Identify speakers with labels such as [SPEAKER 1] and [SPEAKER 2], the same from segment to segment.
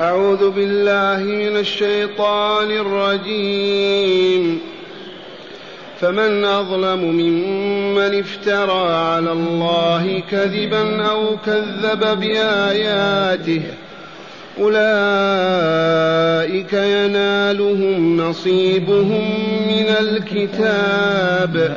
[SPEAKER 1] أعوذ بالله من الشيطان الرجيم. فمن أظلم ممن افترى على الله كذبا أو كذب بآياته أولئك ينالهم نصيبهم من الكتاب.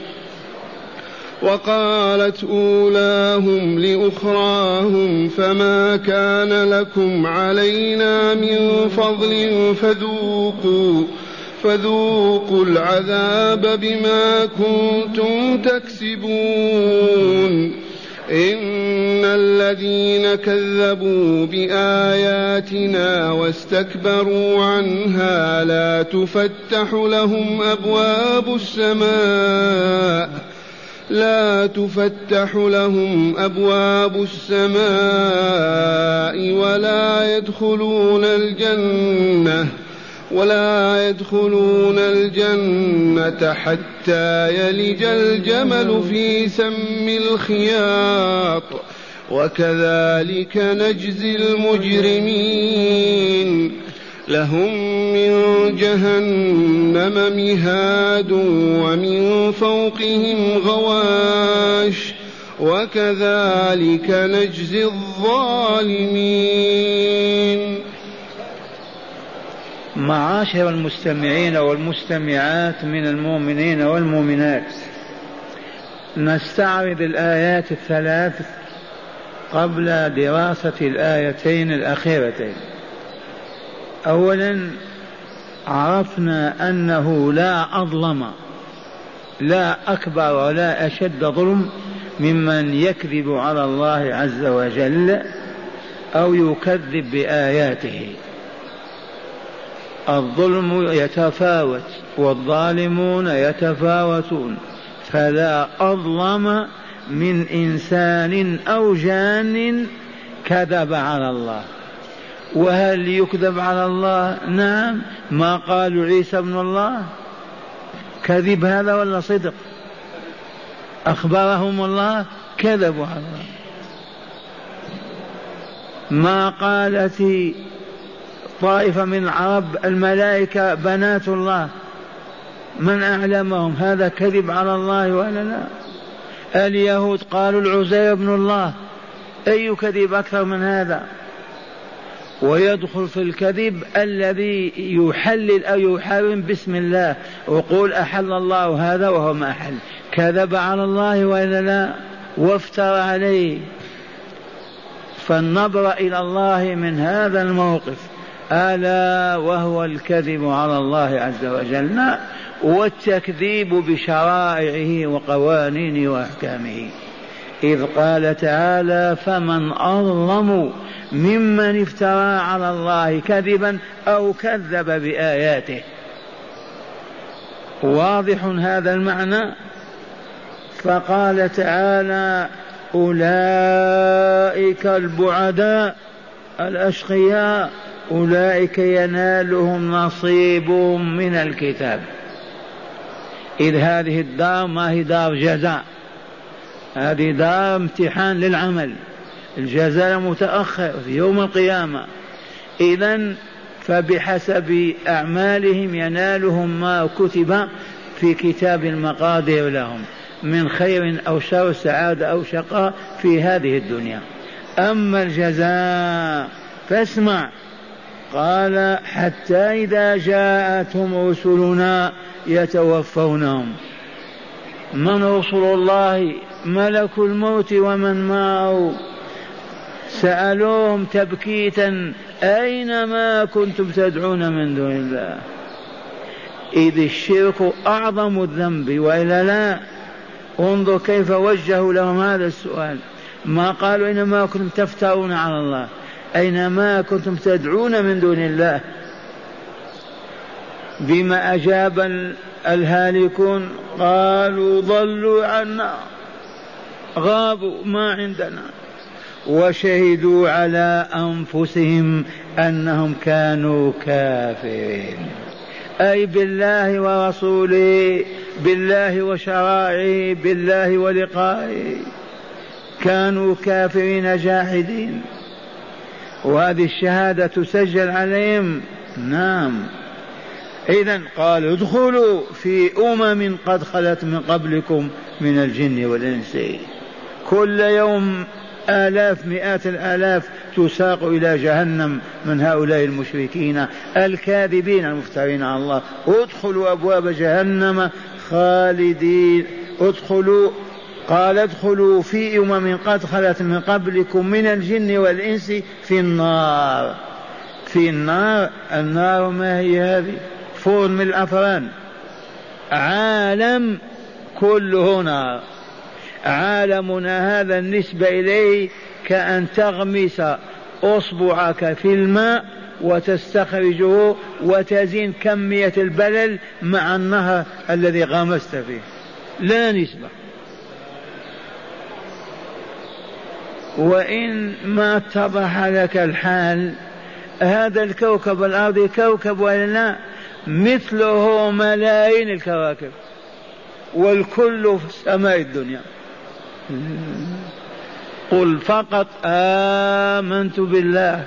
[SPEAKER 1] وقالت أولاهم لأخراهم فما كان لكم علينا من فضل فذوقوا فذوقوا العذاب بما كنتم تكسبون. إن الذين كذبوا بآياتنا واستكبروا عنها لا تفتح لهم أبواب السماء. لا تفتح لهم أبواب السماء ولا يدخلون الجنة ولا يدخلون الجنة حتى يلج الجمل في سم الخياط. وكذلك نجزي المجرمين. لهم من جهنم مهاد ومن فوقهم غواش وكذلك نجزي الظالمين.
[SPEAKER 2] معاشر المستمعين والمستمعات من المؤمنين والمؤمنات نستعرض الآيات الثلاث قبل دراسة الآيتين الأخيرتين. أولا عرفنا أنه لا أظلم لا أكبر ولا أشد ظلم ممن يكذب على الله عز وجل أو يكذب بآياته. الظلم يتفاوت والظالمون يتفاوتون فلا أظلم من إنسان أو جان كذب على الله. وهل يكذب على الله؟ نعم. ما قالوا عيسى ابن الله؟ كذب هذا ولا صدق؟ أخبرهم الله كذبوا على الله. ما قالت طائفة من العرب الملائكة بنات الله؟ من أعلمهم؟ هذا كذب على الله ولا لا؟ اليهود قالوا العزير ابن الله. أي كذب أكثر من هذا؟ ويدخل في الكذب الذي يحلل أو يحرم بسم الله. وقول أحل الله هذا وهو ما أحل. كذب على الله وإلا لا؟ وافترى عليه. فالنظر إلى الله من هذا الموقف. ألا وهو الكذب على الله عز وجل. والتكذيب بشرائعه وقوانينه وأحكامه. إذ قال تعالى فمن أظلم ممن افترى على الله كذبا أو كذب بآياته. واضح هذا المعنى؟ فقال تعالى أولئك البعداء الأشقياء أولئك ينالهم نصيبهم من الكتاب. إذ هذه الدار ما هي دار جزاء هذه دار امتحان للعمل. الجزاء متأخر في يوم القيامة. إذا فبحسب أعمالهم ينالهم ما كتب في كتاب المقادير لهم من خير أو شر سعادة أو شقاء في هذه الدنيا. أما الجزاء فاسمع. قال حتى إذا جاءتهم رسلنا يتوفونهم. من رسل الله؟ ملك الموت ومن معه؟ سألوهم تبكيتا أين ما كنتم تدعون من دون الله؟ إذ الشرك أعظم الذنب وإلا لا. انظر كيف وجهوا لهم هذا السؤال. ما قالوا إنما كنتم تفترون على الله. أينما كنتم تدعون من دون الله؟ بما أجاب الهالكون قالوا ضلوا عنا غابوا ما عندنا. وشهدوا على أنفسهم أنهم كانوا كافرين. أي بالله ورسوله بالله وشرائعه بالله ولقائه. كانوا كافرين جاحدين. وهذه الشهادة تسجل عليهم؟ نعم. إذا قال ادخلوا في أمم قد خلت من قبلكم من الجن والإنس. كل يوم آلاف مئات الآلاف تساق إلى جهنم من هؤلاء المشركين الكاذبين المفترين على الله. ادخلوا أبواب جهنم خالدين. ادخلوا قال ادخلوا في أمم قد خلت من قبلكم من الجن والإنس في النار. في النار النار ما هي هذه؟ فرن من الأفران. عالم كله نار. عالمنا هذا النسبة إليه كأن تغمس أصبعك في الماء وتستخرجه وتزين كمية البلل مع النهر الذي غمست فيه. لا نسبة. وإن ما اتضح لك الحال هذا الكوكب الأرضي كوكب ولا لا؟ مثله ملايين الكواكب والكل في السماء الدنيا. قل فقط آمنت بالله.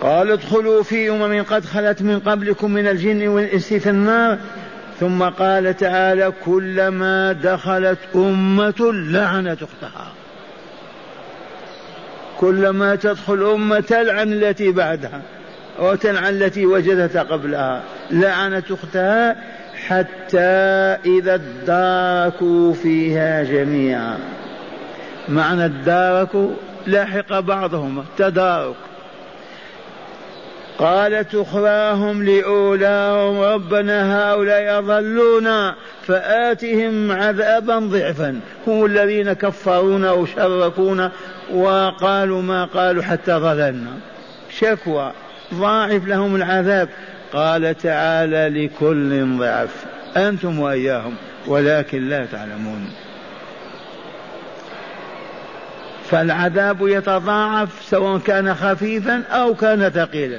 [SPEAKER 2] قال ادخلوا في أمم قد خلت من قبلكم من الجن والإنس في النار. ثم قال تعالى كلما دخلت أمة لعنت أختها. كلما تدخل أمة تلعن التي بعدها وتلعن التي وجدتها قبلها لعنت أختها. حتى إذا اداركوا فيها جميعا. معنى اداركوا لحق بعضهم تدارك. قالت أخراهم لأولاهم ربنا هؤلاء أضلونا فآتهم عذابا ضعفا. هم الذين كفرونا وشركونا وقالوا ما قالوا حتى ضللنا. شكوى ضاعف لهم العذاب. قال تعالى لكل ضعف أنتم وإياهم ولكن لا تعلمون. فالعذاب يتضاعف سواء كان خفيفا أو كان ثقيلا.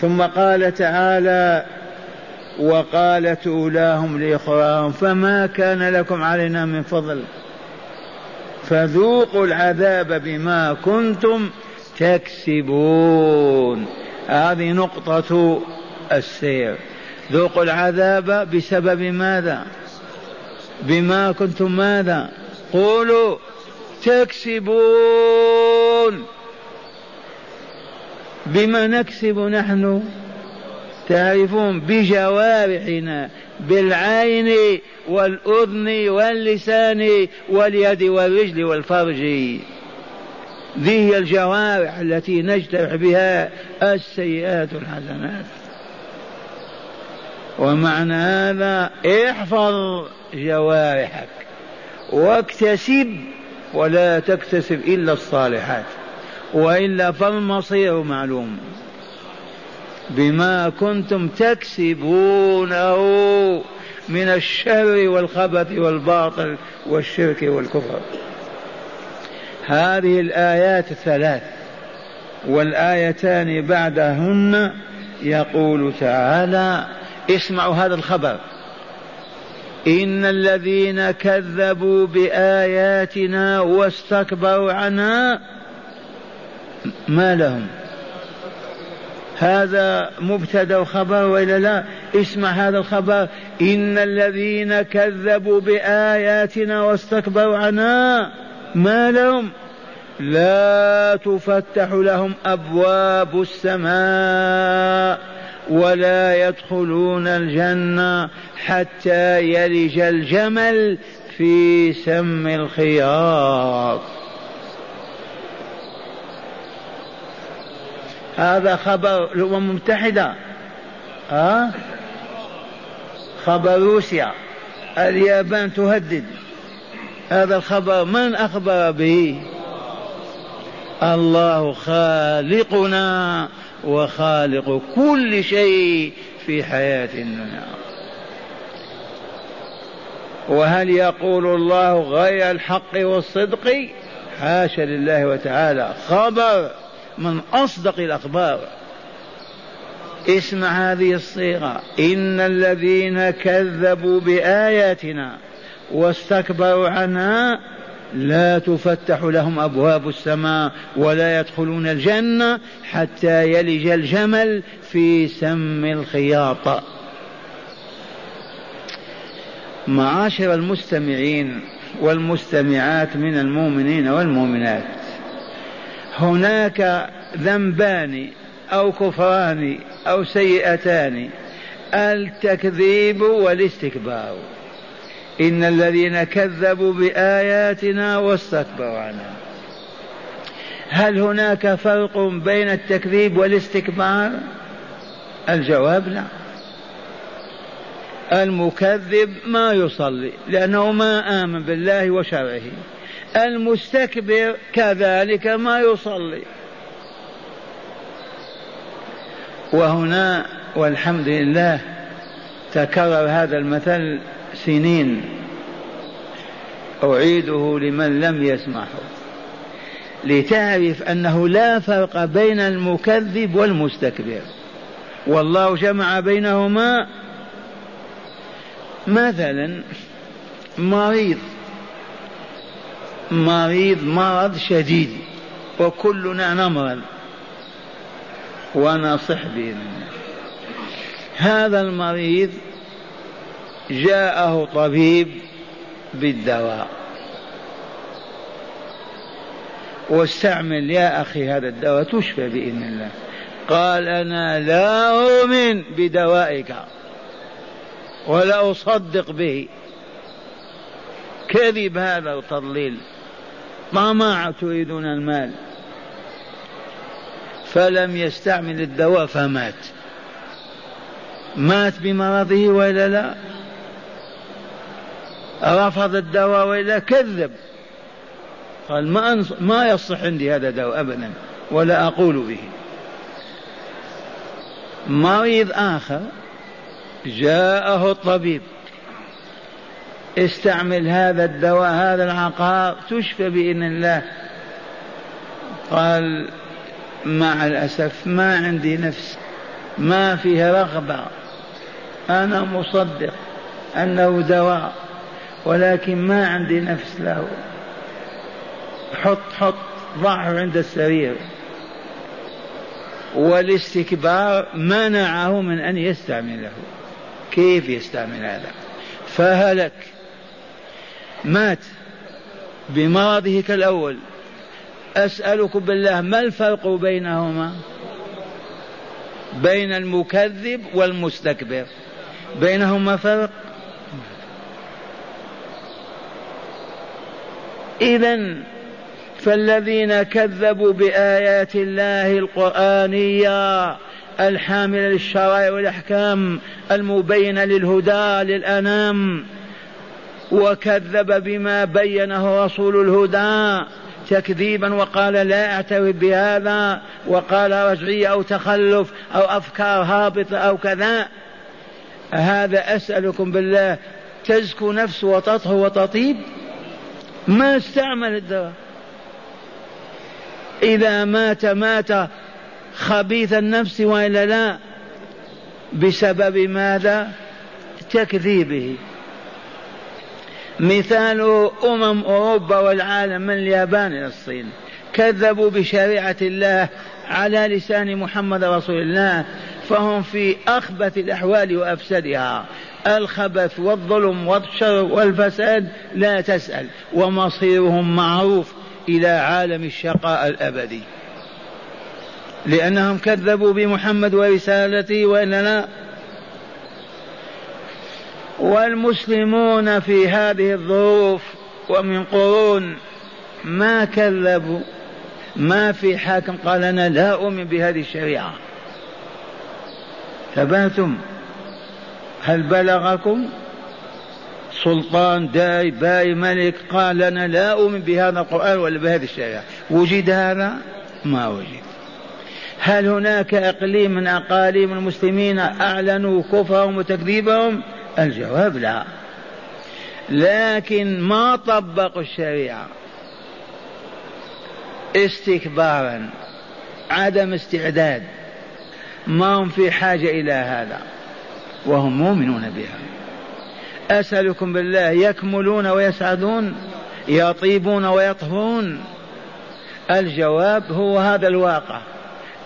[SPEAKER 2] ثم قال تعالى وقالت أولاهم لإخراهم فما كان لكم علينا من فضل. فذوقوا العذاب بما كنتم تكسبون. هذه نقطة السير. ذوقوا العذاب بسبب ماذا؟ بما كنتم ماذا؟ قولوا تكسبون. بما نكسب نحن؟ تعرفون بجوارحنا بالعين والأذن واللسان واليد والرجل والفرج. ذي هي الجوارح التي نجترح بها السيئات الحسنات. ومعنى هذا احفظ جوارحك واكتسب ولا تكتسب إلا الصالحات وإلا فالمصير معلوم بما كنتم تكسبونه من الشر والخبث والباطل والشرك والكفر. هذه الآيات الثلاث والآيتان بعدهن يقول تعالى اسمعوا هذا الخبر إن الذين كذبوا بآياتنا واستكبروا عنها ما لهم. هذا مبتدأ وخبر وإلا لا؟ اسمع هذا الخبر إن الذين كذبوا بآياتنا واستكبروا عنها ما لهم؟ لا تفتح لهم أبواب السماء ولا يدخلون الجنة حتى يلج الجمل في سم الخياط. هذا خبر الأمم المتحدة ها؟ خبر روسيا. اليابان تهدد. هذا الخبر من أخبر به؟ الله خالقنا وخالق كل شيء في حياة الدنيا. وهل يقول الله غير الحق والصدق؟ حاشا لله وتعالى. خبر من أصدق الأخبار. اسمع هذه الصيغة. إن الذين كذبوا بآياتنا واستكبروا عنها لا تفتح لهم أبواب السماء ولا يدخلون الجنة حتى يلج الجمل في سم الخياط. معاشر المستمعين والمستمعات من المؤمنين والمؤمنات هناك ذنبان أو كفران أو سيئتان التكذيب والاستكبار. إن الذين كذبوا بآياتنا واستكبروا عنها. هل هناك فرق بين التكذيب والاستكبار؟ الجواب لا. المكذب ما يصلي لأنه ما آمن بالله وشرعه. المستكبر كذلك ما يصلي. وهنا والحمد لله تكرر هذا المثل سنين. أعيده لمن لم يسمعه. لتعرف أنه لا فرق بين المكذب والمستكبر. والله جمع بينهما مثلا مريض. مريض مرض شديد. وكلنا نمرض. ونصح بإذن الله هذا المريض جاءه طبيب بالدواء. واستعمل يا أخي هذا الدواء تشفى بإذن الله. قال أنا لا أؤمن بدوائك ولا أصدق به. كذب هذا وتضليل طمع تريدون المال. فلم يستعمل الدواء فمات. مات بمرضه والا لا؟ رفض الدواء والا كذب. قال ما ما يصح عندي هذا الدواء ابدا ولا أقول به. مريض آخر جاءه الطبيب. استعمل هذا الدواء هذا العقار تشفى بإذن الله. قال مع الأسف ما عندي نفس ما فيه رغبة. أنا مصدق أنه دواء. ولكن ما عندي نفس له. حط حط ضعه عند السرير. والاستكبار منعه من أن يستعمله. كيف يستعمل هذا؟ فهلك. مات. بمرضه كالأول. أسألكم بالله ما الفرق بينهما؟ بين المكذب والمستكبر. بينهما فرق؟ إذا فالذين كذبوا بآيات الله القرآنية الحاملة للشرائع والأحكام المبينة للهدى للأنام وكذب بما بينه رسول الهدى تكذيبا وقال لا أعترف بهذا وقال رجعية أو تخلف أو أفكار هابطة أو كذا. هذا أسألكم بالله تزكو نفس وتطهر وتطيب؟ ما استعمل الدواء. إذا مات مات خبيث النفس وإلا لا بسبب ماذا؟ تكذيبه. مثال أمم أوروبا والعالم من اليابان إلى الصين. كذبوا بشريعة الله على لسان محمد رسول الله. فهم في أخبث الأحوال وأفسدها الخبث والظلم والشر والفساد لا تسأل ومصيرهم معروف إلى عالم الشقاء الأبدي. لأنهم كذبوا بمحمد ورسالته وإننا والمسلمون في هذه الظروف ومن قرون ما كذبوا. ما في حاكم قال أنا لا أؤمن بهذه الشريعة. ثباتم هل بلغكم؟ سلطان داي باي ملك قال لنا لا أؤمن بهذا القرآن ولا بهذه الشريعة. وجد هذا؟ ما وجد. هل هناك إقليم من أقاليم المسلمين أعلنوا كفرهم وتكذيبهم؟ الجواب لا. لكن ما طبقوا الشريعة. استكبارا عدم استعداد. ما هم في حاجة إلى هذا وهم مؤمنون بها. أسألكم بالله يكملون ويسعدون يطيبون ويطهون الجواب هو هذا الواقع.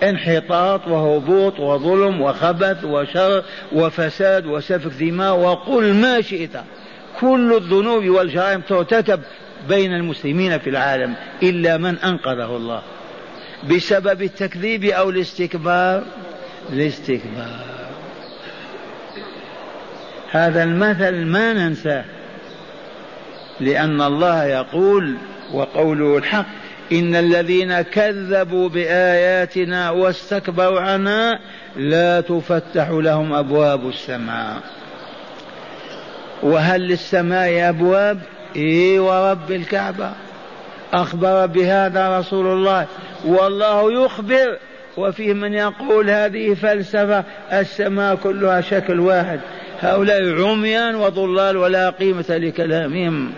[SPEAKER 2] انحطاط وهبوط وظلم وخبث وشر وفساد وسفك دماء وقل ما شئت. كل الذنوب والجرائم ترتكب بين المسلمين في العالم إلا من أنقذه الله. بسبب التكذيب أو الاستكبار الاستكبار. هذا المثل ما ننساه لأن الله يقول وقوله الحق إن الذين كذبوا بآياتنا واستكبروا عنها لا تفتح لهم أبواب السماء. وهل للسماء أبواب؟ إي ورب الكعبة. أخبر بهذا رسول الله والله يخبر وفيه من يقول هذه فلسفة السماء كلها شكل واحد. هؤلاء عميان وضلال ولا قيمة لكلامهم.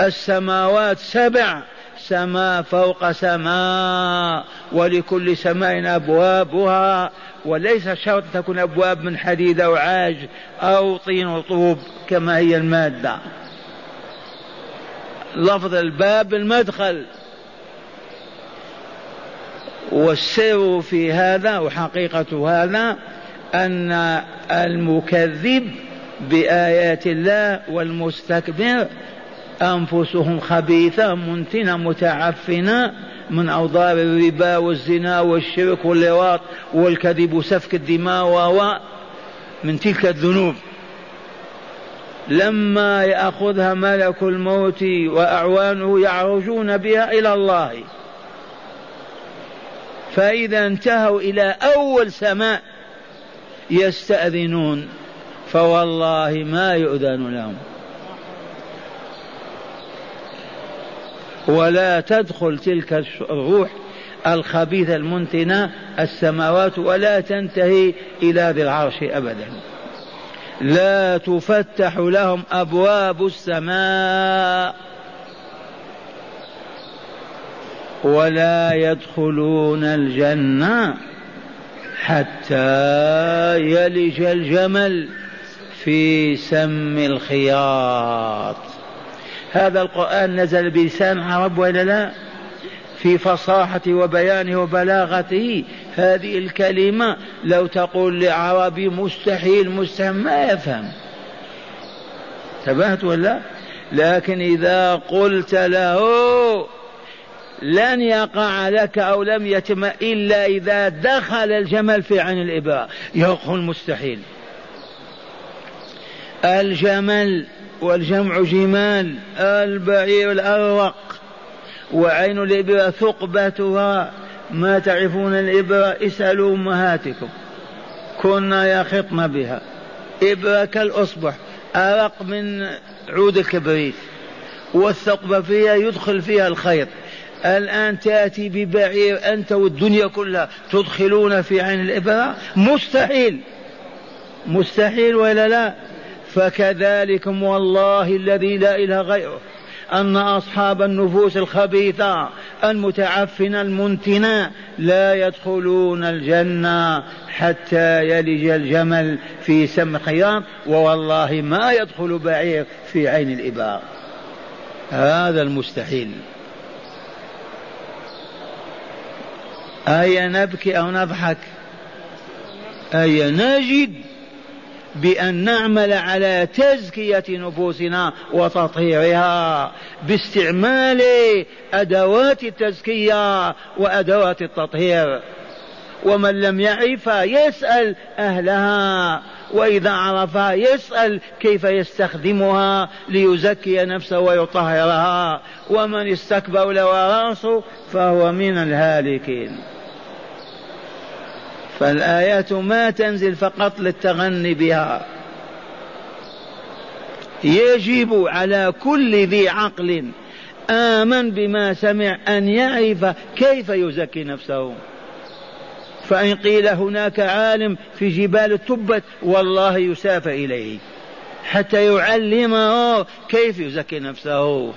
[SPEAKER 2] السماوات سبع سماء فوق سماء ولكل سماء أبوابها وليس شرط تكون أبواب من حديد أو عاج أو طين وطوب كما هي المادة. لفظ الباب المدخل. والسر في هذا وحقيقة هذا أن المكذب بآيات الله والمستكبر أنفسهم خبيثة منتنة متعفنة من أوضار الربا والزنا والشرك واللواط والكذب وسفك الدماء و من تلك الذنوب. لما يأخذها ملك الموت وأعوانه يعرجون بها إلى الله. فإذا انتهوا إلى أول سماء يستأذنون فوالله ما يؤذن لهم. ولا تدخل تلك الروح الخبيثة المنتنة السماوات ولا تنتهي إلى ذي العرش أبدا. لا تفتح لهم أبواب السماء. ولا يدخلون الجنة حتى يلج الجمل في سم الخياط. هذا القرآن نزل بلسان عرب ولا لا؟ في فصاحة وبيانه وبلاغته. هذه الكلمة لو تقول لعربي مستحيل مستحيل ما يفهم. انتبهت ولا؟ لكن إذا قلت له لن يقع لك أو لم يتم إلا إذا دخل الجمل في عين الإبرة يقول مستحيل الجمل والجمع جمال البعير الأرق وعين الإبرة ثقبتها. ما تعرفون الإبرة اسألوا أمهاتكم. كنا يخطن بها. إبرة كالأصبع أرق من عود الكبريت والثقب فيها يدخل فيها الخيط. الآن تأتي ببعير أنت والدنيا كلها تدخلون في عين الإبرة؟ مستحيل. مستحيل ولا لا؟ فكذلكم والله الذي لا إله غيره أن أصحاب النفوس الخبيثة المتعفنة المنتنة لا يدخلون الجنة حتى يلج الجمل في سم الخياط ووالله ما يدخل بعير في عين الإبار هذا المستحيل. أي نبكي أو نضحك أي نجد بأن نعمل على تزكية نفوسنا وتطهيرها باستعمال أدوات التزكية وأدوات التطهير؟ ومن لم يعرف يسأل أهلها وإذا عرفها يسأل كيف يستخدمها ليزكي نفسه ويطهرها ومن استكبر لو رأسه فهو من الهالكين. فالآيات ما تنزل فقط للتغني بها. يجب على كل ذي عقل آمن بما سمع أن يعرف كيف يزكي نفسه. فإن قيل هناك عالم في جبال التبت والله يسافر إليه حتى يعلمه كيف يزكي نفسه.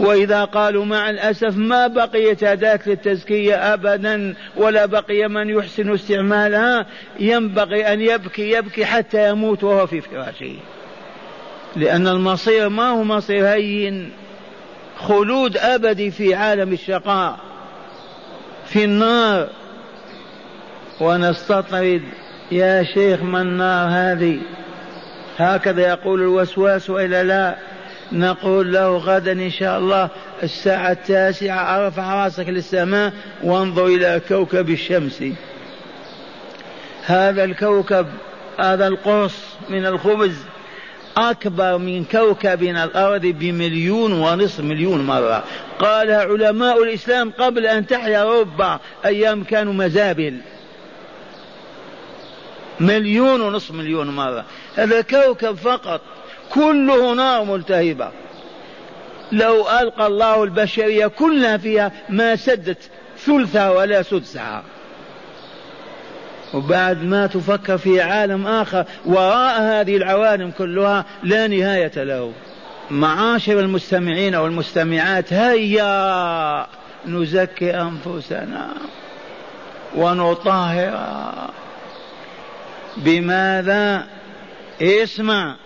[SPEAKER 2] وإذا قالوا مع الأسف ما بقيت أداة للتزكية أبدا ولا بقي من يحسن استعمالها ينبغي أن يبكي يبكي حتى يموت وهو في فراشه. لأن المصير ما هو مصير هين خلود أبدي في عالم الشقاء في النار. ونستطرد يا شيخ ما النار هذه؟ هكذا يقول الوسواس والا لا. نقول له غدا إن شاء الله الساعة التاسعة أرفع رأسك للسماء وانظر إلى كوكب الشمس. هذا الكوكب هذا القرص من الخبز أكبر من كوكبنا الأرض بمليون ونصف مليون مرة. قالها علماء الإسلام قبل أن تحيا ربع أيام كانوا مزابل. مليون ونصف مليون مرة. هذا كوكب فقط. كله نار ملتهبة. لو ألقى الله البشرية كلها فيها ما سدت ثلثها ولا سدسها. وبعد ما تفكر في عالم آخر وراء هذه العوالم كلها لا نهاية له. معاشر المستمعين والمستمعات هيا! نزكي أنفسنا ونطهر. بماذا؟ اسمع.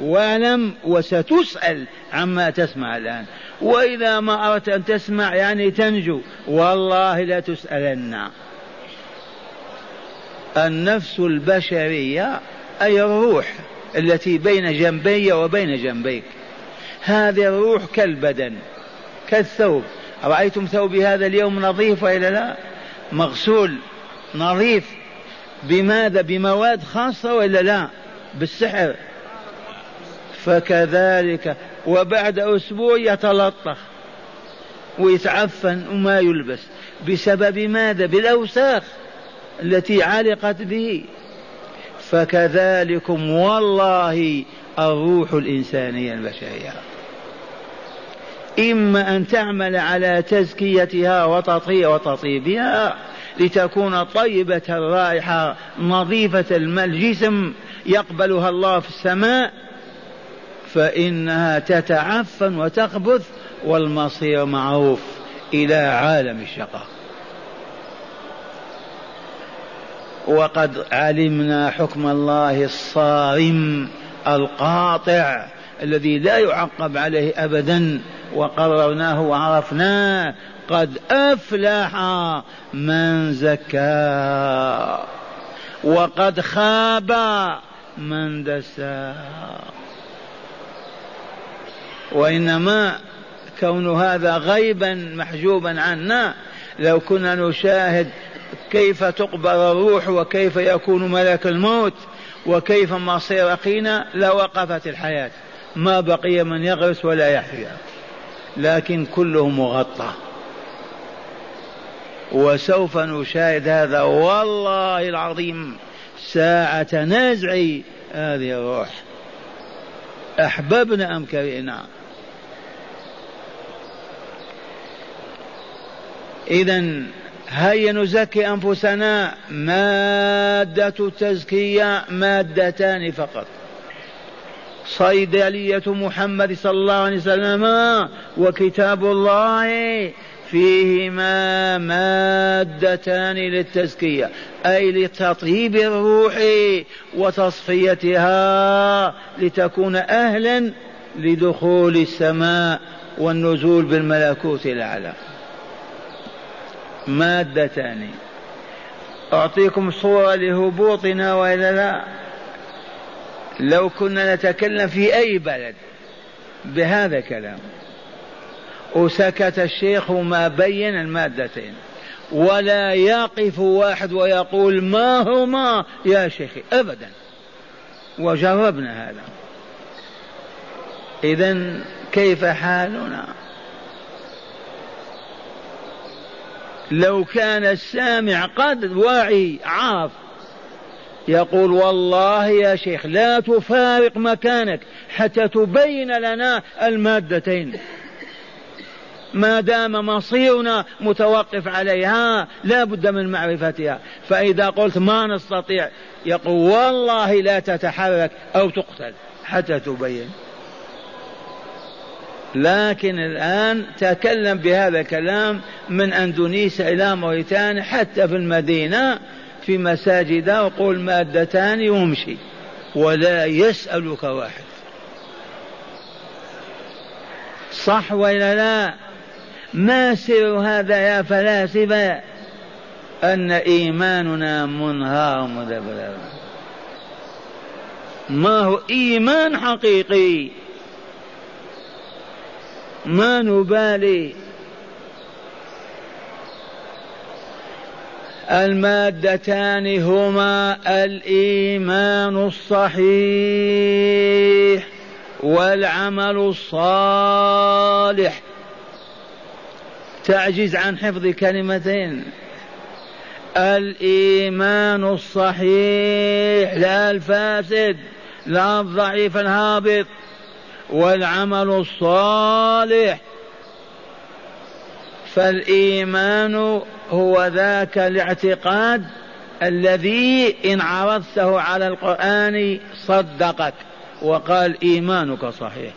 [SPEAKER 2] واعلم وستسأل عما تسمع الآن. وإذا ما أردت أن تسمع يعني تنجو. والله لا تسألن. النفس البشرية أي الروح التي بين جنبي وبين جنبيك. هذه الروح كالبدن كالثوب. رأيتم ثوبي هذا اليوم نظيف وإلا لا؟ مغسول نظيف. بماذا؟ بمواد خاصة ولا لا؟ بالسحر. فكذلك وبعد أسبوع يتلطخ ويتعفن وما يلبس. بسبب ماذا؟ بالأوساخ التي علقت به. فكذلكم والله الروح الإنسانية البشرية. إما أن تعمل على تزكيتها وتطهير وتطيبها لتكون طيبة الرائحة نظيفة الجسم يقبلها الله في السماء فإنها تتعفن وتخبث والمصير معروف إلى عالم الشقاء. وقد علمنا حكم الله الصارم القاطع الذي لا يعقب عليه ابدا وقررناه وعرفناه قد أفلح من زكاها وقد خاب من دساها وإنما كون هذا غيبا محجوبا عنا لو كنا نشاهد كيف تقبل الروح وكيف يكون ملك الموت وكيف مصير أخينا لوقفت الحياة. ما بقي من يغرس ولا يحيا. لكن كله مغطى. وسوف نشاهد هذا والله العظيم ساعة نزع هذه الروح. أحببنا أم كرهنا؟ إذا هيا نزكي أنفسنا مادة التزكية مادتان فقط. صيدلية محمد صلى الله عليه وسلم وكتاب الله فيهما مادتان للتزكية أي لتطيب الروح وتصفيتها لتكون أهلا لدخول السماء والنزول بالملكوت الأعلى. مادتان. أعطيكم صورة لهبوطنا وإلا لا لو كنا نتكلم في أي بلد بهذا الكلام. وسكت الشيخ ما بين المادتين. ولا يقف واحد ويقول ما هما يا شيخي أبدا. وجربنا هذا. إذا كيف حالنا؟ لو كان السامع قد واعي عاف يقول والله يا شيخ لا تفارق مكانك حتى تبين لنا المادتين. ما دام مصيرنا متوقف عليها لا بد من معرفتها. فإذا قلت ما نستطيع يقول والله لا تتحرك أو تقتل حتى تبين. لكن الآن تكلم بهذا الكلام من أندونيسيا إلى موريتانيا حتى في المدينة في مساجد وقول مادتان وامشي ولا يسألك واحد. صح ولا لا؟ ما سر هذا يا فلاسفة؟ أن إيماننا منهار مدبر ما هو إيمان حقيقي؟ ما نبالي. المادتان هما الإيمان الصحيح والعمل الصالح. تعجز عن حفظ كلمتين. الإيمان الصحيح لا الفاسد لا الضعيف الهابط. والعمل الصالح. فالإيمان هو ذاك الاعتقاد الذي إن عرضته على القرآن صدقك. وقال إيمانك صحيح.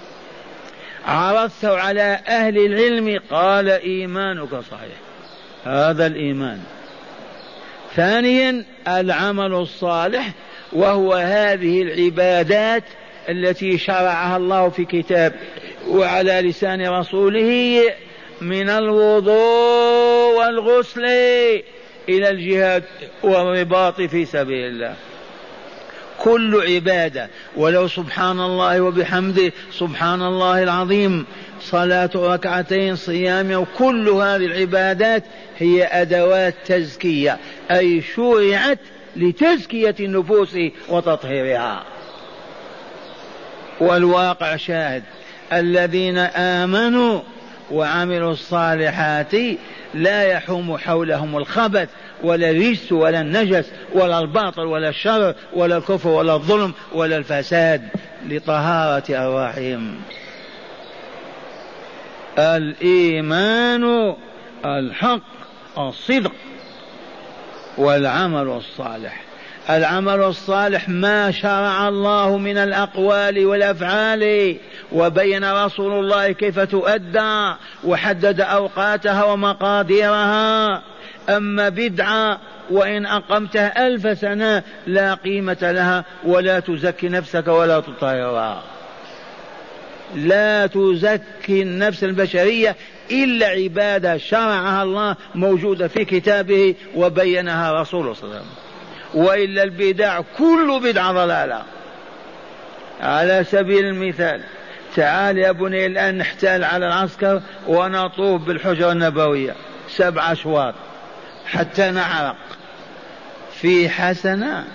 [SPEAKER 2] عرضته على أهل العلم قال إيمانك صحيح. هذا الإيمان. ثانيا العمل الصالح وهو هذه العبادات التي شرعها الله في كتاب وعلى لسان رسوله من الوضوء والغسل إلى الجهاد والرباط في سبيل الله. كل عبادة ولو سبحان الله وبحمده سبحان الله العظيم صلاة ركعتين صيام وكل هذه العبادات هي أدوات تزكية أي شرعت لتزكية النفوس وتطهيرها. والواقع شاهد. الذين آمنوا وعملوا الصالحات لا يحوم حولهم الخبث ولا الرجس ولا النجس ولا الباطل ولا الشر ولا الكفر ولا الظلم ولا الفساد لطهارة أرواحهم. الإيمان الحق الصدق والعمل الصالح. العمل الصالح ما شرع الله من الأقوال والأفعال وبين رسول الله كيف تؤدى وحدد أوقاتها ومقاديرها. أما بدعة وإن أقمتها ألف سنة لا قيمة لها ولا تزكي نفسك ولا تطهرها لا تزكي النفس البشرية إلا عبادة شرعها الله موجودة في كتابه وبينها رسوله صلى الله عليه وسلم. وإلا البدع كل بدعة ضلالة. على سبيل المثال تعال يا بني الآن نحتال على العسكر ونطوف بالحجرة النبوية. سبع أشواط. حتى نعرق. في حسنة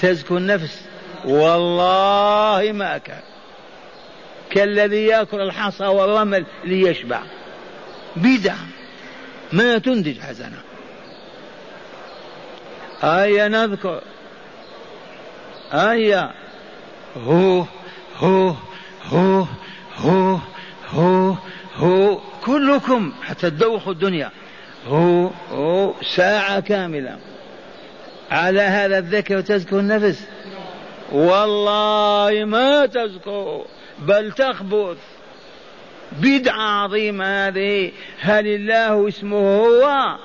[SPEAKER 2] تزكو النفس. والله ما كان. كالذي يأكل الحصى والرمل ليشبع. بدعة ما تنتج حسنة. هيا نذكر هيا هو هو هو هو هو هو كلكم حتى تدوخوا الدنيا. هو هو. ساعة كاملة. على هذا الذكر تزكو النفس؟ والله ما تزكو بل تخبث. بدعة عظيمة هذه. هل الله اسمه هو؟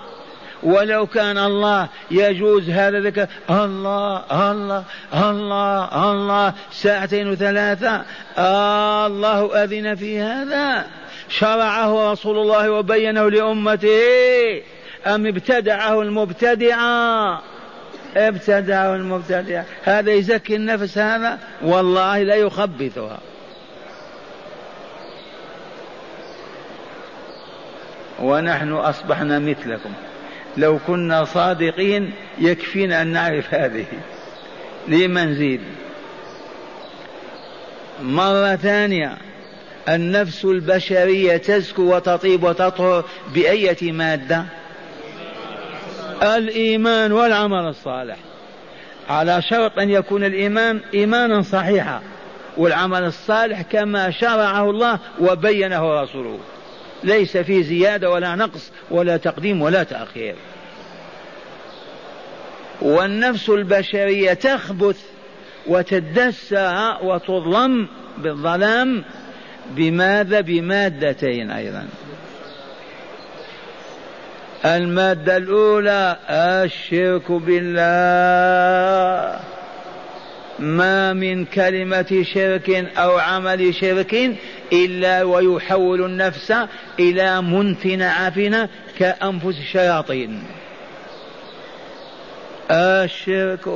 [SPEAKER 2] ولو كان الله يجوز هذا ذكر الله الله الله الله ساعتين وثلاثة آه الله أذن في هذا. شرعه رسول الله وبينه لأمته أم ابتدعه المبتدعة ابتدعه المبتدع. هذا يزكي النفس هذا؟ والله لا يخبثها. ونحن أصبحنا مثلكم. لو كنا صادقين يكفينا أن نعرف هذه. لما نزيد؟ مرة ثانية النفس البشرية تزكو وتطيب وتطهر بأية مادة؟ الإيمان والعمل الصالح. على شرط أن يكون الإيمان إيمانا صحيحا والعمل الصالح كما شرعه الله وبينه رسوله. ليس فيه زيادة ولا نقص ولا تقديم ولا تأخير. والنفس البشرية تخبث وتدسى وتظلم بالظلام بماذا؟ بمادتين أيضا. المادة الأولى الشرك بالله. ما من كلمة شرك أو عمل شرك إلا ويحول النفس إلى منتن عفنة كأنفس الشياطين. الشرك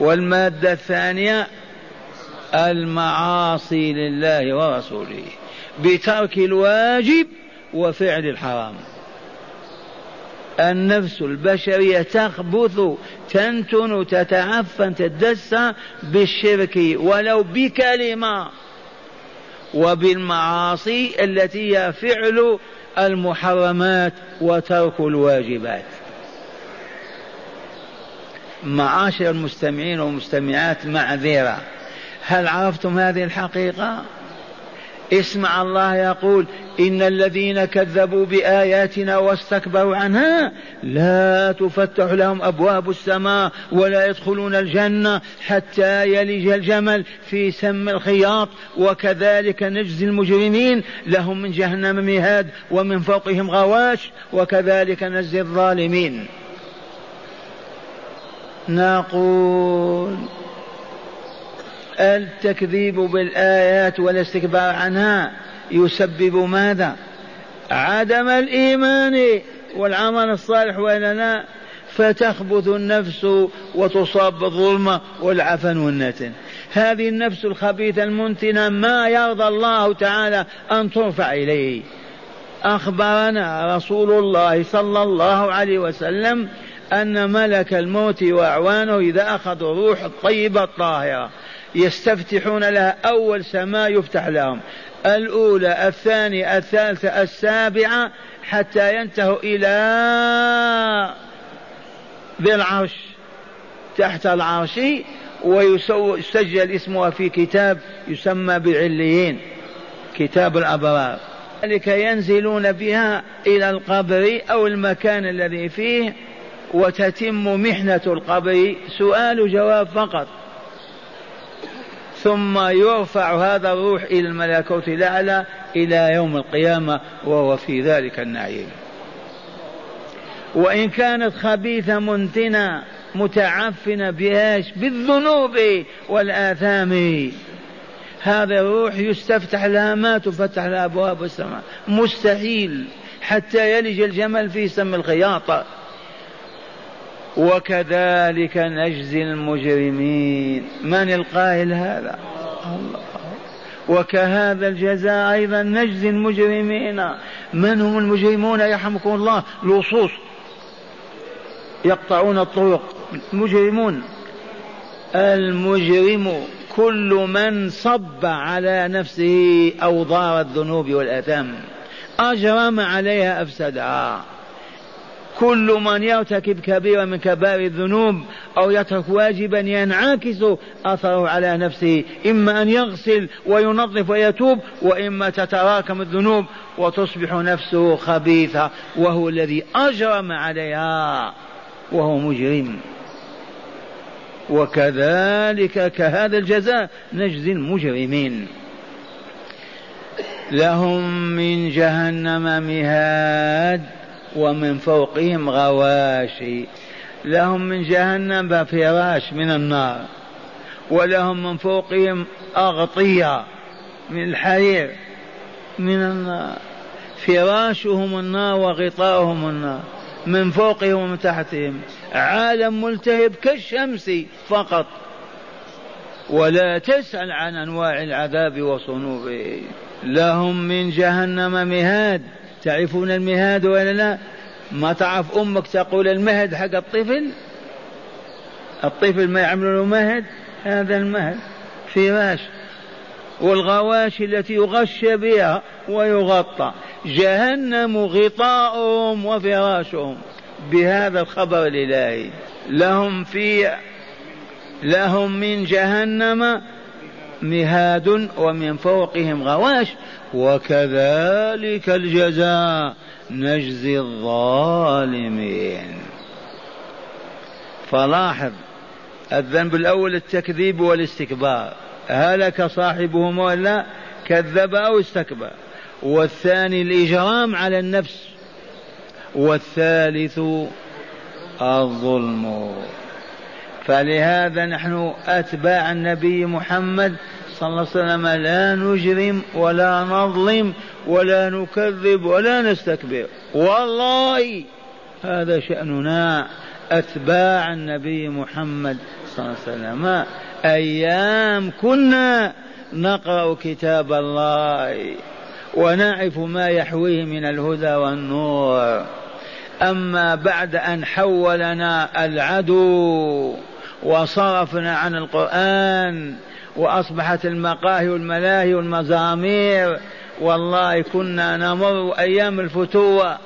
[SPEAKER 2] والمادة الثانية المعاصي لله ورسوله بترك الواجب وفعل الحرام. النفس البشرية تخبث تنتن تتعفن تدسى بالشرك ولو بكلمة وبالمعاصي التي هي فعل المحرمات وترك الواجبات. معاشر المستمعين والمستمعات معذرة هل عرفتم هذه الحقيقة؟ اسمع الله يقول إن الذين كذبوا بآياتنا واستكبروا عنها لا تفتح لهم أبواب السماء ولا يدخلون الجنة حتى يلج الجمل في سم الخياط وكذلك نجزي المجرمين لهم من جهنم مهاد ومن فوقهم غواش وكذلك نجزي الظالمين. نقول التكذيب بالآيات والاستكبار عنها يسبب ماذا؟ عدم الإيمان والعمل الصالح وإلا لا فتخبث النفس وتصاب بالظلمة والعفن والنتن. هذه النفس الخبيثة المنتنة ما يرضى الله تعالى أن ترفع إليه. أخبرنا رسول الله صلى الله عليه وسلم أن ملك الموت وأعوانه إذا أخذوا روح الطيبة الطاهرة. يستفتحون لها أول سماء يفتح لهم. الأولى الثانية الثالثة السابعة حتى ينتهوا إلى ذي العرش تحت العرش ويسجل اسمها في كتاب يسمى بعليين كتاب الأبرار. ذلك ينزلون بها إلى القبر أو المكان الذي فيه وتتم محنة القبر. سؤال جواب فقط. ثم يرفع هذا الروح إلى الملكوت الأعلى إلى يوم القيامة وهو في ذلك النعيم. وإن كانت خبيثة منتنة متعفنة بإيش؟ بالذنوب والآثام. هذا الروح يستفتح لها ما تفتح لها أبواب السماء. مستحيل حتى يلج الجمل في سم الخياطة. وكذلك نجزي المجرمين. من القائل هذا؟ الله. وكهذا الجزاء أيضا نجزي المجرمين. من هم المجرمون يرحمكم الله؟ لصوص. يقطعون الطرق. مجرمون المجرم كل من صب على نفسه أوضار الذنوب والأثام أجرم عليها أفسدها. كل من يرتكب كبيرة من كبائر الذنوب أو يترك واجبا ينعكس أثره على نفسه. إما أن يغسل وينظف ويتوب وإما تتراكم الذنوب وتصبح نفسه خبيثة وهو الذي أجرم عليها وهو مجرم. وكذلك كهذا الجزاء نجزي المجرمين. لهم من جهنم مهاد. ومن فوقهم غواشي. لهم من جهنم فراش من النار. ولهم من فوقهم أغطية من الحرير من النار. فراشهم النار وغطاؤهم النار. من فوقهم ومن تحتهم. عالم ملتهب كالشمس فقط. ولا تسأل عن أنواع العذاب وصنوفه لهم من جهنم مهاد. تعرفون المهاد ولا لا ما تعرف أمك تقول المهد حق الطفل؟ الطفل ما يعمل له مهد؟ هذا المهد فراش والغواشي التي يغشى بها ويغطى. جهنم غطاؤهم وفراشهم. بهذا الخبر الإلهي. لهم في لهم من جهنم مهاد ومن فوقهم غواش وكذلك الجزاء نجزي الظالمين. فلاحظ الذنب الأول التكذيب والاستكبار هلك صاحبهما ولا كذب أو استكبر. والثاني الإجرام على النفس والثالث الظلم. فلهذا نحن أتباع النبي محمد صلى الله عليه وسلم لا نجرم ولا نظلم ولا نكذب ولا نستكبر. والله هذا شأننا أتباع النبي محمد صلى الله عليه وسلم. أيام كنا نقرأ كتاب الله ونعرف ما يحويه من الهدى والنور. أما بعد أن حولنا العدو وصرفنا عن القرآن وأصبحت المقاهي والملاهي والمزامير. والله كنا نمر أيام الفتوة.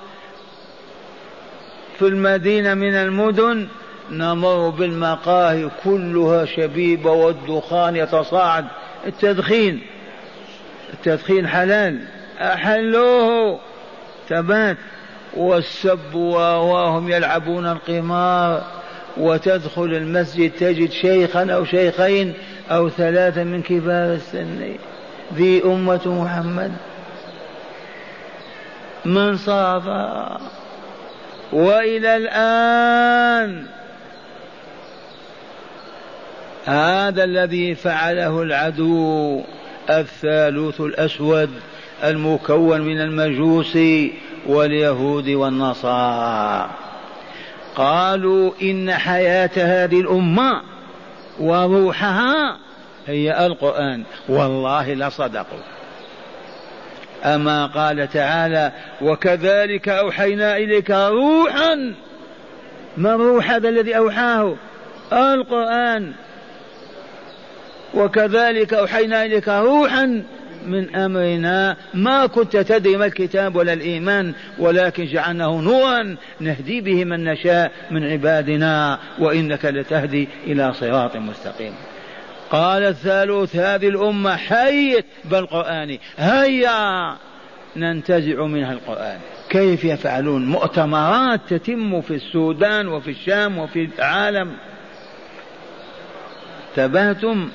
[SPEAKER 2] في المدينة من المدن نمر بالمقاهي كلها شبيبة والدخان يتصاعد. التدخين التدخين حلال. أحلوه. ثبات والسب وهم يلعبون القمار. وتدخل المسجد تجد شيخا أو شيخين أو ثلاثة من كبار السن. ذي أمة محمد. من صاف. وإلى الآن. هذا الذي فعله العدو الثالوث الأسود المكون من المجوس واليهود والنصارى. قالوا إن حياة هذه الأمة وروحها هي القرآن. والله لصدقوا أما قال تعالى وكذلك أوحينا إليك روحا. ما الروح هذا الذي أوحاه؟ القرآن. وكذلك أوحينا إليك روحا. من أمرنا. ما كنت تدري ما الكتاب ولا الإيمان ولكن جعلناه نورا نهدي به من نشاء من عبادنا وإنك لتهدي إلى صراط مستقيم. قال الثالوث هذه الأمة حيت بالقرآن. هيا! ننتزع منها القرآن. كيف يفعلون؟ مؤتمرات تتم في السودان وفي الشام وفي العالم. تبهتم؟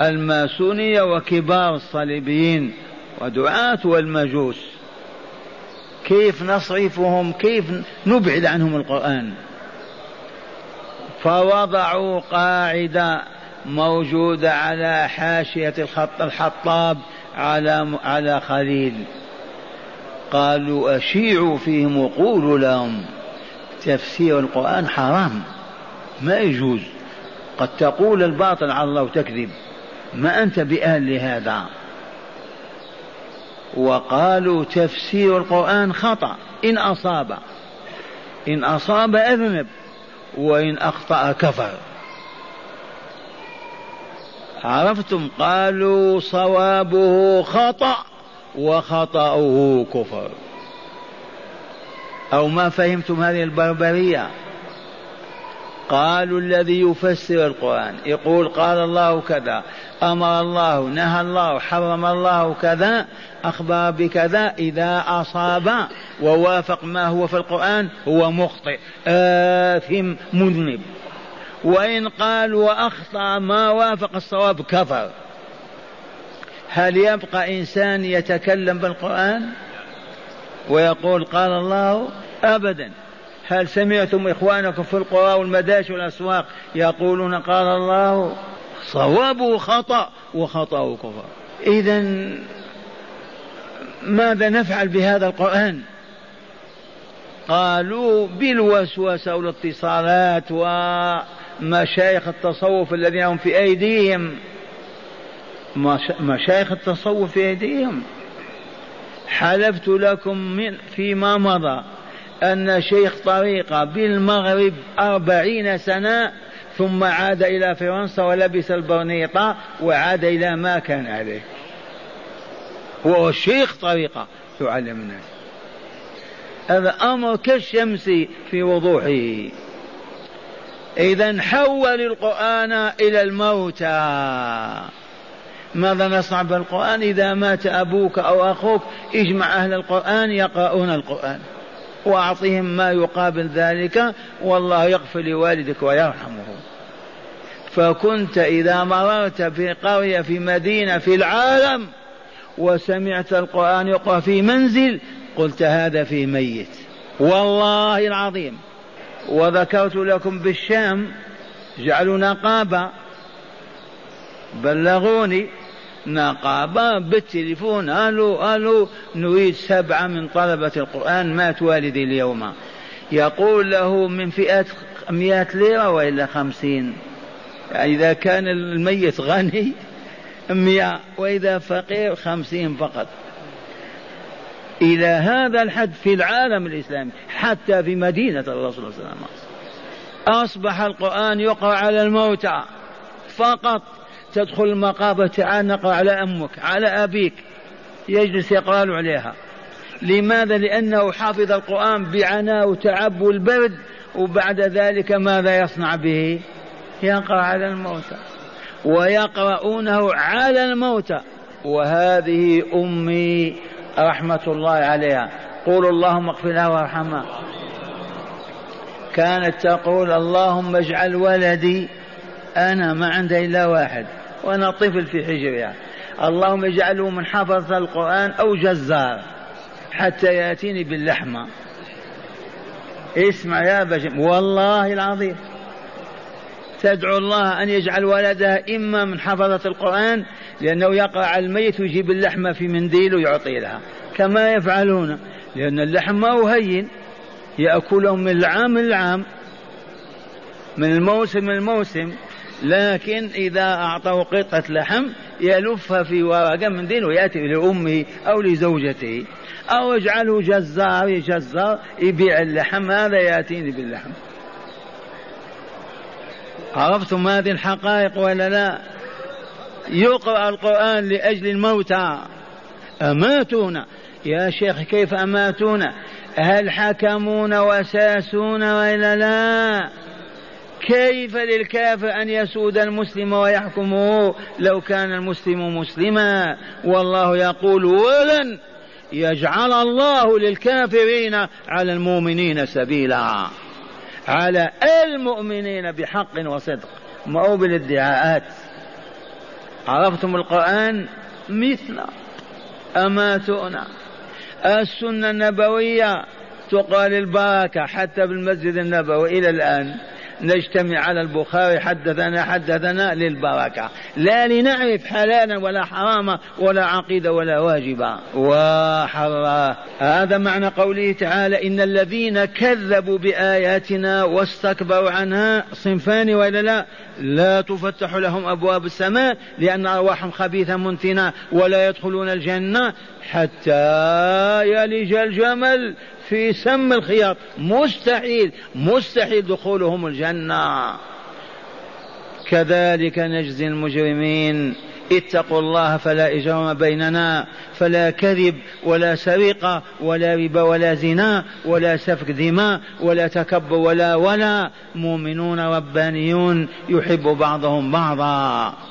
[SPEAKER 2] الماسونية وكبار الصليبيين ودعاة والمجوس. كيف نصرفهم كيف نبعد عنهم القرآن؟ فوضعوا قاعدة موجودة على حاشية الخط الحطاب على على خليل. قالوا أشيعوا فيهم وقولوا لهم تفسير القرآن حرام ما يجوز. قد تقول الباطل على الله وتكذب. ما أنت بأهل لهذا. وقالوا تفسير القرآن خطأ. إن أصاب. إن أصاب أذنب. وإن أخطأ كفر. عرفتم؟ قالوا صوابه خطأ وخطأه كفر. أو ما فهمتم هذه البربرية؟ قالوا الذي يفسر القرآن. يقول قال الله كذا أمر الله نهى الله حرم الله كذا أخبر بكذا إذا أصاب ووافق ما هو في القرآن هو مخطئ آثم مذنب. وإن قال وأخطأ ما وافق الصواب كفر. هل يبقى إنسان يتكلم بالقرآن؟ ويقول قال الله أبدا. هل سمعتم إخوانكم في القرى والمداش والأسواق يقولون قال الله صوابه خطأ وخطأه كفر. إذا ماذا نفعل بهذا القرآن؟ قالوا بالوسوسة والاتصالات ومشايخ التصوف الذين هم في أيديهم. مشايخ التصوف في أيديهم. حلفت لكم من فيما مضى. أن شيخ طريقة بالمغرب أربعين سنة ثم عاد إلى فرنسا ولبس البرنيطة وعاد إلى ما كان عليه. هو شيخ طريقة يعلم الناس هذا أمر كالشمس في وضوحه. إذا حول القرآن إلى الموتى. ماذا نصنع بالقرآن؟ إذا مات أبوك أو أخوك اجمع أهل القرآن يقرؤون القرآن. وأعطهم ما يقابل ذلك والله يغفر لوالدك ويرحمه. فكنت إذا مررت في قرية في مدينة في العالم وسمعت القرآن يقرأ في منزل قلت هذا في ميت. والله العظيم. وذكرت لكم بالشام جعلوا نقابة بلغوني نقابة بالتليفون ألو ألو نريد سبعة من طلبة القرآن مات والدي اليوم. يقول له من فئة مئة ليرة وإلا خمسين. يعني إذا كان الميت غني مئة وإذا فقير خمسين فقط. إلى هذا الحد في العالم الإسلامي حتى في مدينة الرسول صلى الله عليه وسلم. أصبح القرآن يقرأ على الموتى فقط. تدخل المقابر تعال نقرأ على أمك على أبيك. يجلس يقرأ عليها. لماذا؟ لأنه حافظ القرآن بعناء وتعب والبرد وبعد ذلك ماذا يصنع به؟ يقرأ على الموتى. ويقرؤونه على الموتى. وهذه أمي رحمة الله عليها. قولوا اللهم اغفر لها وارحمها. كانت تقول اللهم اجعل ولدي أنا ما عندي إلا واحد. وأنا طفل في حجرها اللهم اجعله من حفظ القرآن أو جزار حتى يأتيني باللحمة. اسمع يا بجم والله العظيم. تدعو الله أن يجعل ولدها إما من حفظة القرآن لأنه يقع على الميت ويجيب اللحمة في منديل ويعطي لها. كما يفعلون لأن اللحم ما هين يأكلهم من العام للعام من الموسم للموسم. لكن إذا أعطوا قطعة لحم يلفها في ورقة من دين ويأتي لأمه أو لزوجته. أو يجعله جزار جزار يبيع اللحم هذا يأتيني باللحم. عرفتم هذه الحقائق ولا لا؟ يقرأ القرآن لأجل الموتى. أماتونا يا شيخ كيف أماتونا هل حكمون وساسون وإلا لا؟ كيف للكافر أن يسود المسلم ويحكمه لو كان المسلم مسلما؟ والله يقول ولن يجعل الله للكافرين على المؤمنين سبيلا. على المؤمنين بحق وصدق. ما هو بالادعاءات؟ عرفتم القرآن؟ مثل أماتونا السنة النبوية تقال البركة حتى بالمسجد النبوي إلى الآن. نجتمع على البخاري حدثنا حدثنا للبركة. لا لنعرف حلالا ولا حراما ولا عقيدة ولا واجبا. وحرا هذا معنى قوله تعالى إن الذين كذبوا بآياتنا واستكبروا عنها صنفان وإلا لا؟ لا تفتح لهم أبواب السماء لأن أرواحهم خبيثة منتنة ولا يدخلون الجنة حتى يلج الجمل. في سم الخياط. مستحيل مستحيل دخولهم الجنة. كذلك نجزي المجرمين. اتقوا الله فلا إجرام بيننا فلا كذب ولا سرقة ولا ربا ولا زنا ولا سفك دماء ولا تكبر ولا ولا. مؤمنون ربانيون يحب بعضهم بعضا.